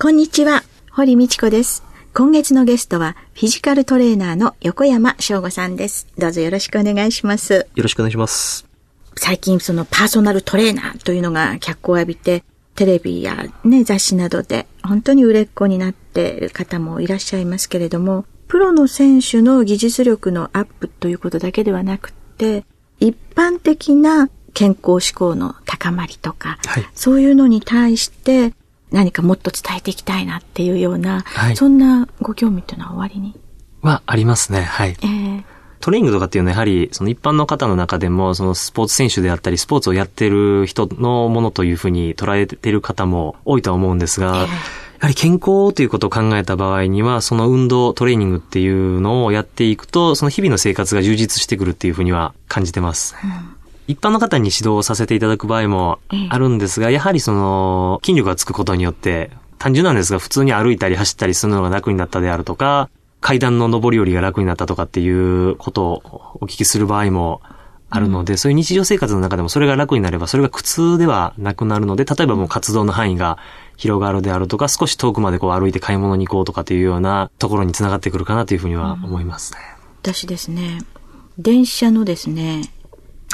こんにちは堀道子です。今月のゲストはフィジカルトレーナーの横山翔吾さんです。どうぞよろしくお願いします。よろしくお願いします。最近そのパーソナルトレーナーというのが脚光を浴びてテレビやね、雑誌などで本当に売れっ子になっている方もいらっしゃいますけれども、プロの選手の技術力のアップということだけではなくて、一般的な健康志向の高まりとか、はい、そういうのに対して何かもっと伝えていきたいなっていうような、はい、そんなご興味っていうのは終わりに？はありますね。はい。えートレーニングとかっていうのはやはり、その一般の方の中でも、そのスポーツ選手であったり、スポーツをやってる人のものというふうに捉えてる方も多いとは思うんですが、やはり健康ということを考えた場合には、その運動、トレーニングっていうのをやっていくと、その日々の生活が充実してくるっていうふうには感じてます。うん一般の方に指導させていただく場合もあるんですが、やはりその筋力がつくことによって、単純なんですが、普通に歩いたり走ったりするのが楽になったであるとか、階段の上り下りが楽になったとかっていうことをお聞きする場合もあるので、うん、そういう日常生活の中でもそれが楽になれば、それが苦痛ではなくなるので、例えばもう活動の範囲が広がるであるとか、少し遠くまでこう歩いて買い物に行こうとかっていうようなところにつながってくるかなというふうには思いますね。うん、私ですね、電車のですね、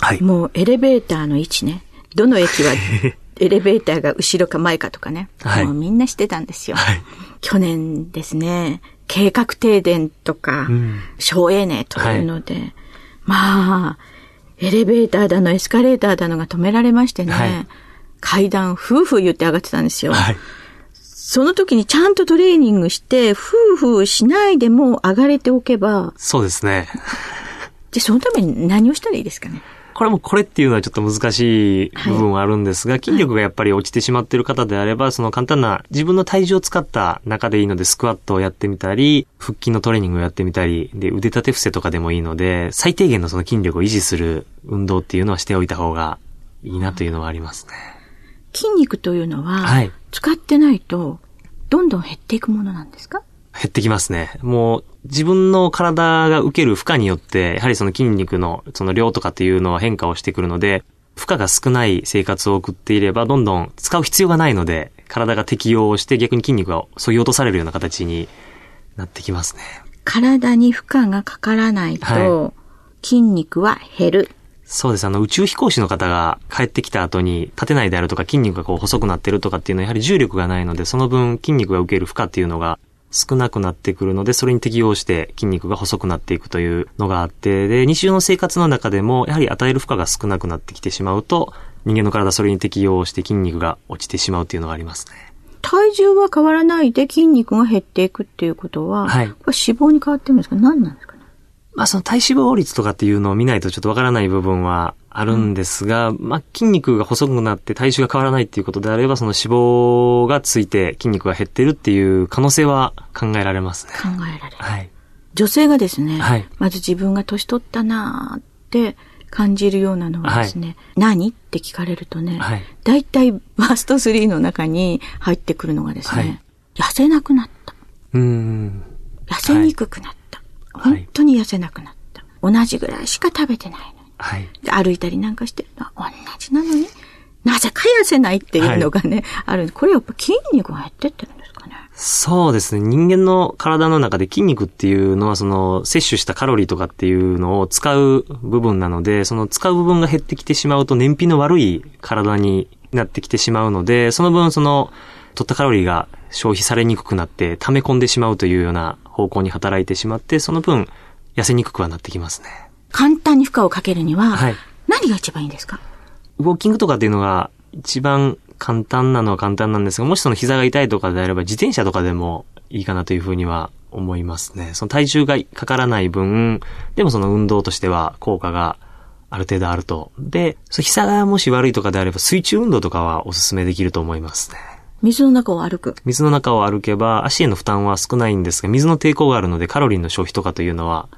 はい。もうエレベーターの位置ね、どの駅は エレベーターが後ろか前かとかね、はい、もうみんなしてたんですよ。はい、去年ですね、計画停電とか、省エネというので、はい、まあ、エレベーターだの、エスカレーターだのが止められましてね、はい、階段、夫婦言って上がってたんですよ。はい、その時にちゃんとトレーニングして、夫婦しないでも上がれておけば。そうですね。で、そのために何をしたらいいですかね。これもこれっていうのはちょっと難しい部分はあるんですが、はい、筋力がやっぱり落ちてしまっている方であれば、その簡単な自分の体重を使った中でいいので、スクワットをやってみたり、腹筋のトレーニングをやってみたり、で、腕立て伏せとかでもいいので、最低限のその筋力を維持する運動っていうのはしておいた方がいいなというのはありますね。筋肉というのは、はい、使ってないと、どんどん減っていくものなんですか？減ってきますね。もう自分の体が受ける負荷によって、やはりその筋肉のその量とかっていうのは変化をしてくるので、負荷が少ない生活を送っていれば、どんどん使う必要がないので、体が適応して逆に筋肉が削ぎ落とされるような形になってきますね。体に負荷がかからないと、筋肉は減る。そうです。あの、宇宙飛行士の方が帰ってきた後に立てないであるとか筋肉がこう細くなってるとかっていうのはやはり重力がないので、その分筋肉が受ける負荷っていうのが少なくなってくるので、それに適応して筋肉が細くなっていくというのがあって、で、日常の生活の中でも、やはり与える負荷が少なくなってきてしまうと、人間の体それに適応して筋肉が落ちてしまうっていうのがありますね。体重は変わらないで筋肉が減っていくっていうことは、はい。これ脂肪に変わってるんですか？何なんですかね？まあその体脂肪率とかっていうのを見ないとちょっとわからない部分はあるんですが、うん、まあ、筋肉が細くなって体重が変わらないっていうことであれば、その脂肪がついて筋肉が減ってるっていう可能性は考えられますね。考えられる。はい。女性がですね、はい、まず自分が年取ったなーって感じるようなのはですね、はい、何って聞かれるとね、はい、大体ワースト3の中に入ってくるのがですね、はい、痩せなくなった。うん。痩せにくくなった。本当に痩せなくなった。同じぐらいしか食べてないの。はい、歩いたりなんかしてるのは同じなのに、なぜか痩せないっていうのがね、はい、ある。これやっぱ筋肉が減ってってるんですかね。そうですね。人間の体の中で筋肉っていうのは、その、摂取したカロリーとかっていうのを使う部分なので、その使う部分が減ってきてしまうと燃費の悪い体になってきてしまうので、その分その、取ったカロリーが消費されにくくなって、溜め込んでしまうというような方向に働いてしまって、その分、痩せにくくはなってきますね。簡単に負荷をかけるには、はい、何が一番いいんですか？ウォーキングとかっていうのが一番簡単なのは簡単なんですが、もしその膝が痛いとかであれば自転車とかでもいいかなというふうには思いますね。その体重がかからない分、でもその運動としては効果がある程度あると。で、そ膝がもし悪いとかであれば水中運動とかはお勧めできると思いますね。水の中を歩く。水の中を歩けば足への負担は少ないんですが、水の抵抗があるのでカロリーの消費とかというのは、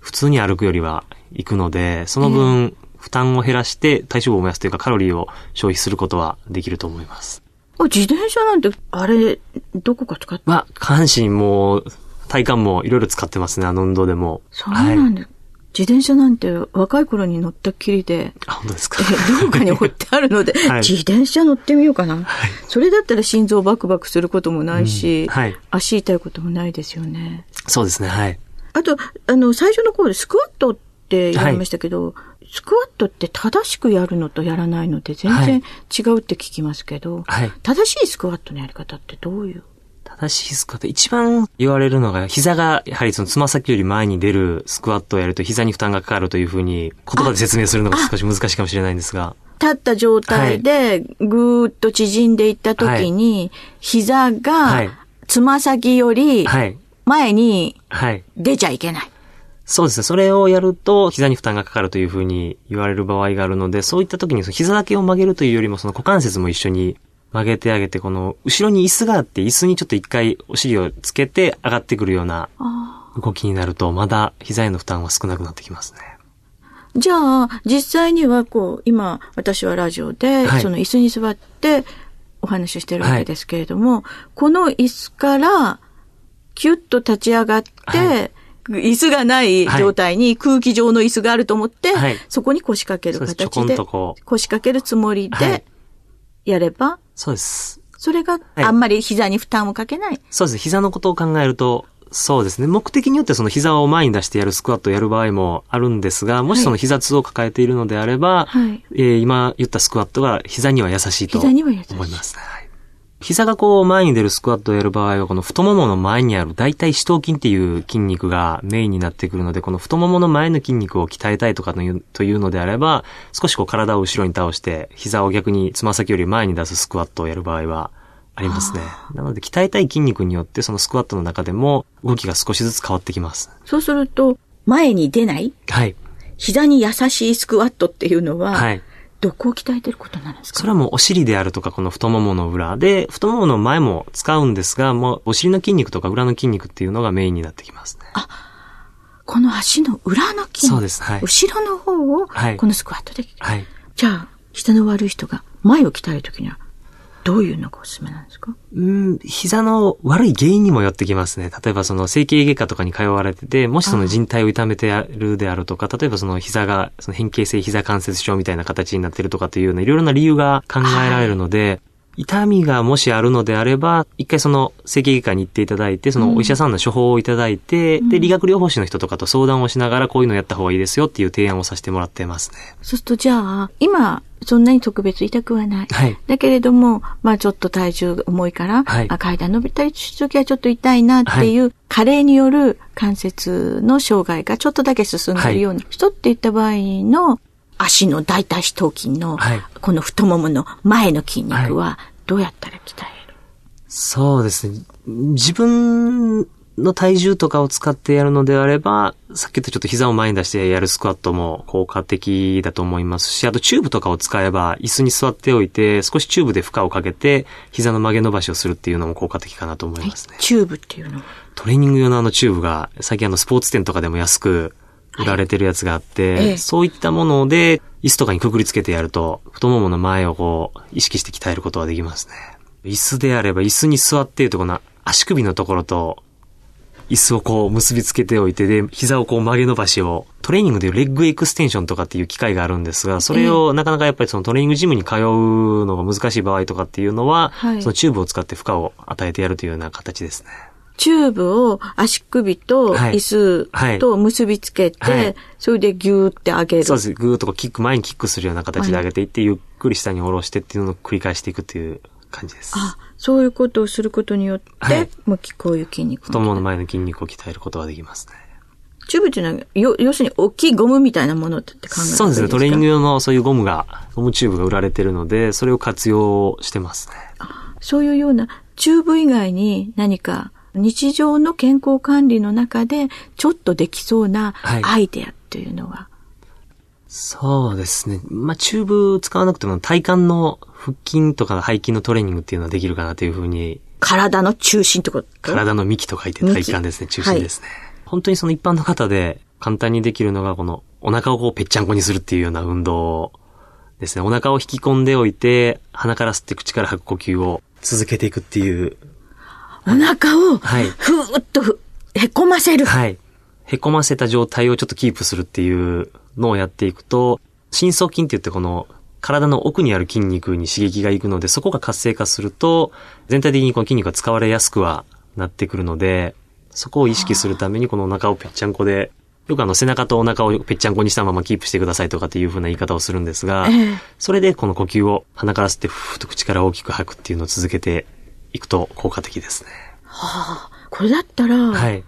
普通に歩くよりは行くので、その分、負担を減らして体脂肪を燃やすというかカロリーを消費することはできると思います。自転車なんて、あれ、どこか使ってまあ、下半身も体幹もいろいろ使ってますね、あの運動でも。そうなんだ。はい自転車なんて若い頃に乗ったっきりで。あ、本当ですか？どこかに置ってあるので、はい、自転車乗ってみようかな、はい、それだったら心臓バクバクすることもないし、うんはい、足痛いこともないですよね。そうですね、はい。あと、あの、最初の頃でスクワットって言いましたけど、スクワットって正しくやるのとやらないので全然違うって聞きますけど、正しいスクワットのやり方ってどういう？正しいスクワット。一番言われるのが、膝が、やはりそのつま先より前に出るスクワットをやると膝に負担がかかるというふうに、言葉で説明するのが少し難しいかもしれないんですが。立った状態で、ぐーっと縮んでいった時に、膝が、つま先より、前に、出ちゃいけない。そうですね。それをやると、膝に負担がかかるというふうに言われる場合があるので、そういった時に、膝だけを曲げるというよりも、その股関節も一緒に曲げてあげて、この、後ろに椅子があって、椅子にちょっと一回お尻をつけて上がってくるような動きになると、まだ膝への負担は少なくなってきますね。じゃあ、実際にはこう、今、私はラジオで、はい、その椅子に座ってお話ししてるわけですけれども、はい、この椅子から、キュッと立ち上がって、はい。椅子がない状態に空気上の椅子があると思って、はい、そこに腰掛ける形で、腰掛けるつもりでやれば、そうです。それがあんまり膝に負担をかけない、はい、そうです。膝のことを考えると、そうですね。目的によってその膝を前に出してやるスクワットをやる場合もあるんですが、もしその膝痛を抱えているのであれば、はい、えー、今言ったスクワットが膝には優しいと思います。ね。膝がこう前に出るスクワットをやる場合は、この太ももの前にある大腿四頭筋っていう筋肉がメインになってくるので、この太ももの前の筋肉を鍛えたいとかというのであれば、少しこう体を後ろに倒して、膝を逆につま先より前に出すスクワットをやる場合はありますね。なので鍛えたい筋肉によってそのスクワットの中でも動きが少しずつ変わってきます。そうすると、前に出ない？はい。膝に優しいスクワットっていうのは、はい。どこを鍛えてることなんですか？それはもうお尻であるとか、この太ももの裏で、太ももの前も使うんですが、もうお尻の筋肉とか裏の筋肉っていうのがメインになってきますね。あ、この足の裏の筋肉。そうです。はい。後ろの方を、このスクワットで、はい。じゃあ、下の悪い人が前を鍛えるときには、どういうのがおすすめなんですか？うん、膝の悪い原因にもよってきますね。例えばその整形外科とかに通われてて、もしその人体を痛めてやるであるとか、例えばその膝が、その変形性膝関節症みたいな形になってるとかというような、いろいろな理由が考えられるので、痛みがもしあるのであれば、一回その整形外科に行っていただいて、そのお医者さんの処方をいただいて、うん、で、理学療法士の人とかと相談をしながらこういうのやった方がいいですよっていう提案をさせてもらってますね。そうするとじゃあ、今、そんなに特別痛くはない。はい。だけれども、まあちょっと体重重いから、はい、あ階段上ったりするときはちょっと痛いなっていう、はい、加齢による関節の障害がちょっとだけ進んでいるような人っていった場合の、足の大腿四頭筋の、この太ももの前の筋肉は、どうやったら鍛える、そうですね。自分の体重とかを使ってやるのであれば、さっき言ったちょっと膝を前に出してやるスクワットも効果的だと思いますし、あとチューブとかを使えば椅子に座っておいて、少しチューブで負荷をかけて、膝の曲げ伸ばしをするっていうのも効果的かなと思いますね。チューブっていうのトレーニング用のあのチューブが、最近あのスポーツ店とかでも安く売られてるやつがあって、はいそういったもので、椅子とかにくくりつけてやると、太ももの前をこう、意識して鍛えることができますね。椅子であれば椅子に座っているとこの足首のところと椅子をこう結びつけておいて、で、膝をこう曲げ伸ばしを、トレーニングでいうレッグエクステンションとかっていう機械があるんですが、それをなかなかやっぱりそのトレーニングジムに通うのが難しい場合とかっていうのは、はい、そのチューブを使って負荷を与えてやるというような形ですね。チューブを足首と椅子と結びつけて、はいはい、それでギューって上げる。そうです。グーッとこうキック、前にキックするような形で上げていって、ゆっくり下に下ろしてっていうのを繰り返していくっていう感じです。あ、そういうことをすることによって、はい、もうこういう筋肉太ももの前の筋肉を鍛えることができますね。チューブっていうのは、よ、要するに大きいゴムみたいなものって考えそうですね。トレーニング用のそういうゴムが、ゴムチューブが売られてるので、それを活用してますね。そういうような、チューブ以外に何か日常の健康管理の中でちょっとできそうなアイデアっていうのは、はいそうですね。まあ、チューブ使わなくても体幹の腹筋とか背筋のトレーニングっていうのはできるかなというふうに。体の中心ってこと？体の幹と書いて体幹ですね。中心ですね、はい。本当にその一般の方で簡単にできるのがこのお腹をこうぺっちゃんこにするっていうような運動ですね。お腹を引き込んでおいて、鼻から吸って口から吐く呼吸を続けていくっていう。お腹を、はい。ふーっとへこませる。はい。へこませた状態をちょっとキープするっていうのをやっていくと、深層筋って言ってこの体の奥にある筋肉に刺激がいくので、そこが活性化すると、全体的にこの筋肉が使われやすくはなってくるので、そこを意識するためにこのお腹をぺっちゃんこで、よくあの背中とお腹をぺっちゃんこにしたままキープしてくださいとかっていう風な言い方をするんですが、それでこの呼吸を鼻から吸ってふーっと口から大きく吐くっていうのを続けていくと効果的ですね。はあ、これだったら、はい。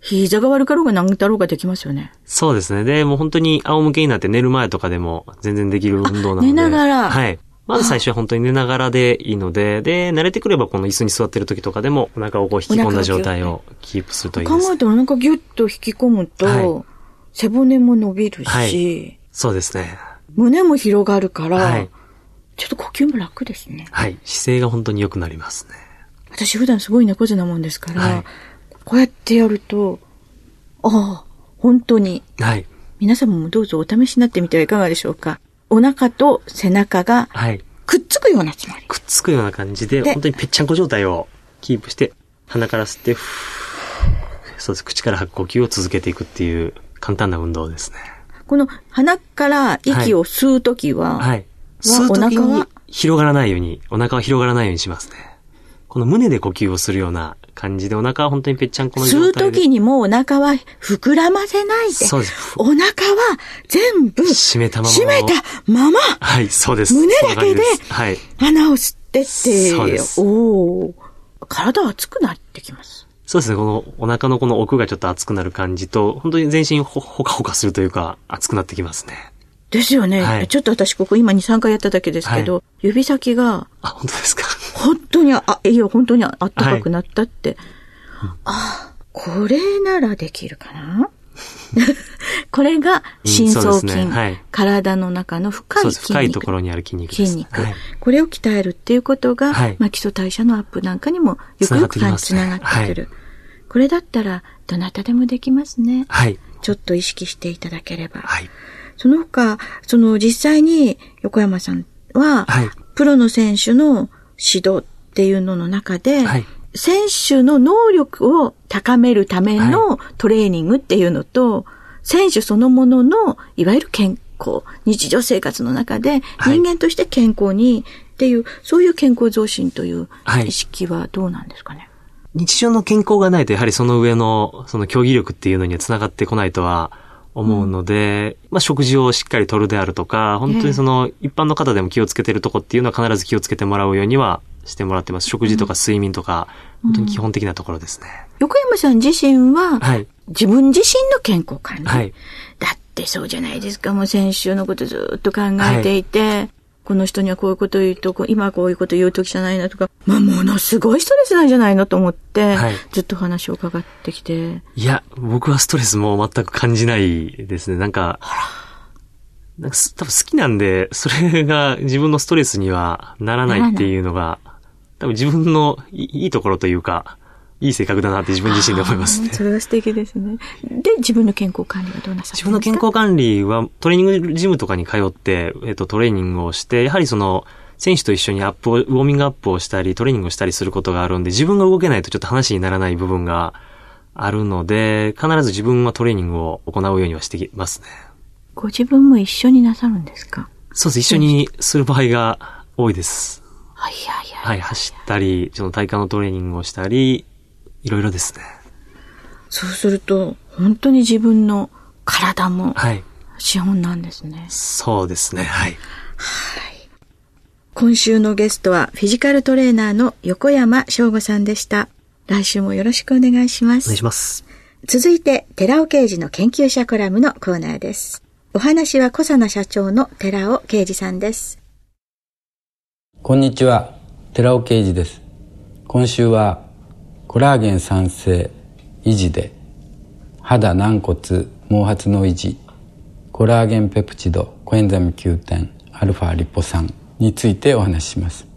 膝が悪かろうが何だろうができますよね。そうですね。で、もう本当に仰向けになって寝る前とかでも全然できる運動なので。寝ながら。はい。まず最初は本当に寝ながらでいいので、で、慣れてくればこの椅子に座ってる時とかでもお腹をこう引き込んだ状態をキープするといいです。考えたらお腹ギュッと引き込むと、はい、背骨も伸びるし、はい、そうですね。胸も広がるから、はい、ちょっと呼吸も楽ですね。はい。姿勢が本当に良くなりますね。私普段すごい猫背なもんですから、はい、こうやってやると、ああ、本当に。はい。皆様もどうぞお試しになってみてはいかがでしょうか。お腹と背中が、はい。くっつくようなつもり。くっつくような感じで、本当にぺっちゃんこ状態をキープして、鼻から吸って、そうです。口から吐く呼吸を続けていくっていう簡単な運動ですね。この鼻から息を吸うときは、はい。はい、吸うときに広がらないように、お腹は広がらないようにしますね。この胸で呼吸をするような感じで、お腹は本当にぺっちゃんこの状態で。吸う時にもお腹は膨らませないで。そうです。お腹は全部締めたまま。締めたまま。はい、そうです。胸だけで、はい。鼻を吸ってって。そうです。お体熱くなってきます。そうですね。このお腹のこの奥がちょっと熱くなる感じと、本当に全身ほほかほかするというか、熱くなってきますね。ですよね。はい、ちょっと私ここ今2、3回やっただけですけど、はい、指先が。あ、本当ですか？本当に、あ、いや、本当にあったかくなったって。はい、あ、これならできるかな？これが深層筋、うんねはい、体の中の深い筋肉。深いところにある筋肉です。筋肉。はい、これを鍛えるっていうことが、はい、まあ、基礎代謝のアップなんかにもよくよくつながってくる。これだったら、どなたでもできますね。はい。ちょっと意識していただければ。はい。その他、その実際に横山さんは、はい、プロの選手の指導っていうのの中で、はい、選手の能力を高めるためのトレーニングっていうのと、選手そのものの、いわゆる健康、日常生活の中で人間として健康にっていう、そういう健康増進という意識はどうなんですかね、日常の健康がないと、やはりその上の、その競技力っていうのには繋がってこないとは思うので、うん、まあ食事をしっかりとるであるとか、本当にその一般の方でも気をつけてるとこっていうのは必ず気をつけてもらうようにはしてもらってます。食事とか睡眠とか、本当に基本的なところですね。横山さん自身は、はい、自分自身の健康管理。はい、だってそうじゃないですか。もう先週のことずっと考えていて、はいこの人にはこういうこと言うと、今こういうこと言う時じゃないなとか、まあ、ものすごいストレスなんじゃないのと思って、はい、ずっと話を伺ってきて。いや、僕はストレスも全く感じないですね。なんか、なんか多分好きなんで、それが自分のストレスにはならないっていうのが、多分自分のいいところというか、いい性格だなって自分自身で思いますね。それは素敵ですね。で、自分の健康管理はどうなさ自分の健康管理はトレーニングジムとかに通って、えっ、と、トレーニングをして、やはりその、選手と一緒にアップを、ウォーミングアップをしたり、トレーニングをしたりすることがあるんで、自分が動けないとちょっと話にならない部分があるので、必ず自分はトレーニングを行うようにはしてますね。ご自分も一緒になさるんですか？そうです。一緒にする場合が多いです。はいはいはい。はい、走ったり、その体幹のトレーニングをしたり、いろいろですね。そうすると、本当に自分の体も、はい。資本なんですね。そうですね、はい。はい。今週のゲストは、フィジカルトレーナーの横山翔吾さんでした。来週もよろしくお願いします。お願いします。続いて、寺尾刑事の研究者コラムのコーナーです。お話は小佐奈社長の寺尾啓二さんです。こんにちは、寺尾啓二です。今週はコラーゲン酸性維持で肌軟骨毛髪の維持コラーゲンペプチドコエンザミ Q10 アルファリポ酸についてお話しします。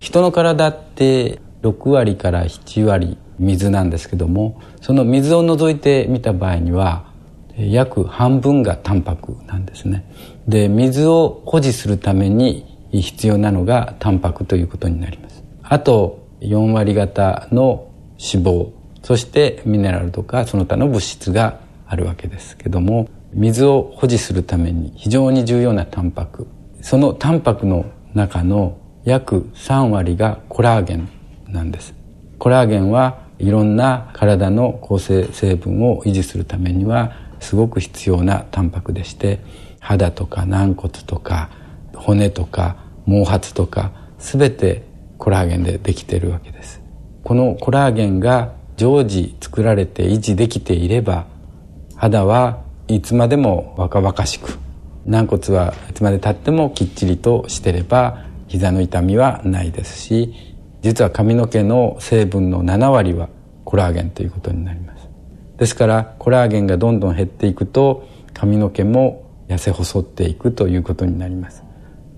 人の体って6割から7割水なんですけどもその水を除いてみた場合には約半分がタンパクなんですね。で水を保持するために必要なのがタンパクということになります。あと4割方の脂肪そしてミネラルとかその他の物質があるわけですけども水を保持するために非常に重要なタンパク。そのタンパクの中の約3割がコラーゲンなんです。コラーゲンはいろんな体の構成成分を維持するためにはすごく必要なタンパクでして肌とか軟骨とか骨とか毛髪とか全てコラーゲンでできているわけです。このコラーゲンが常時作られて維持できていれば肌はいつまでも若々しく軟骨はいつまでたってもきっちりとしてれば膝の痛みはないですし実は髪の毛の成分の7割はコラーゲンということになりますですからコラーゲンがどんどん減っていくと髪の毛も痩せ細っていくということになります。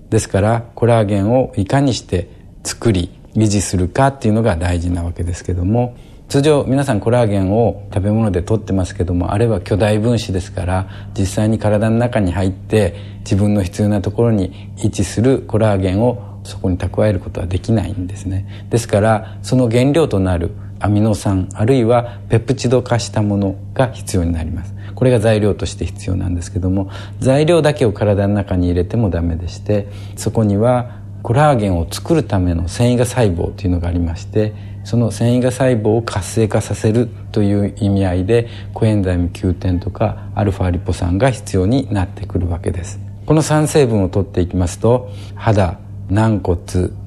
ですからコラーゲンをいかにして作り維持するかっていうのが大事なわけですけども通常皆さんコラーゲンを食べ物で取ってますけどもあれは巨大分子ですから実際に体の中に入って自分の必要なところに位置するコラーゲンをそこに蓄えることはできないんですね。ですからその原料となるアミノ酸あるいはペプチド化したものが必要になります。これが材料として必要なんですけども材料だけを体の中に入れてもダメでしてそこにはコラーゲンを作るための繊維が細胞というのがありましてその繊維が細胞を活性化させるという意味合いでコエンザイム Q10 とかアルファリポ酸が必要になってくるわけです。この3成分を取っていきますと肌軟骨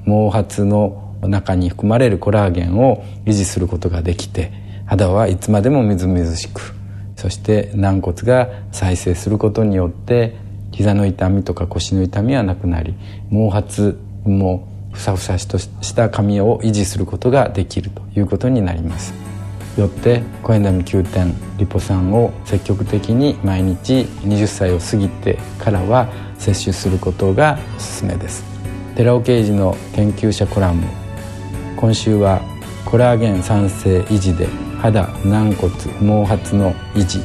毛髪の中に含まれるコラーゲンを維持することができて肌はいつまでもみずみずしくそして軟骨が再生することによって膝の痛みとか腰の痛みはなくなり毛髪もふさふさとした髪を維持することができるということになります。よってコエンダミ Q10 リポ酸を積極的に毎日20歳を過ぎてからは摂取することがおすすめです。寺尾啓二の研究者コラム。今週はコラーゲン酸性維持で肌軟骨毛髪の維持。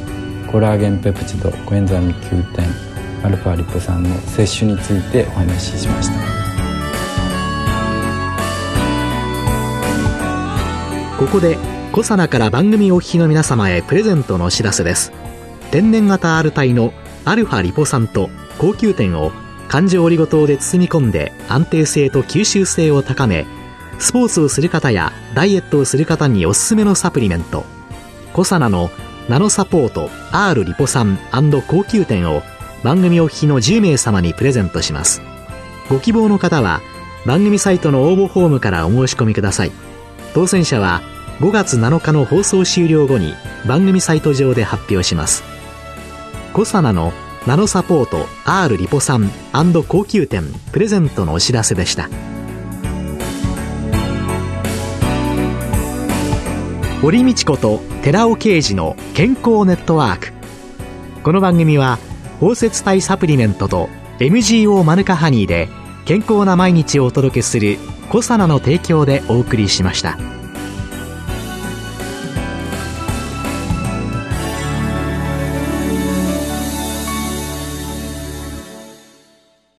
コラーゲンペプチドコエンザミ Q10 アルファリポ酸の摂取についてお話ししました。ここでコサナから番組お聞きの皆様へプレゼントのお知らせです。天然型 R 体のアルファリポ酸と高級店を環状オリゴ糖で包み込んで安定性と吸収性を高めスポーツをする方やダイエットをする方におすすめのサプリメント。コサナのナノサポート R リポ酸高級店を番組お聞きの10名様にプレゼントします。ご希望の方は番組サイトの応募フォームからお申し込みください。当選者は5月7日の放送終了後に番組サイト上で発表しますコサナのナノサポート R リポ酸高級店プレゼントのお知らせでした。堀道子と寺尾啓二の健康ネットワークこの番組は包摂体サプリメントと MGO マヌカハニーで健康な毎日をお届けする「コサナの提供」でお送りしました。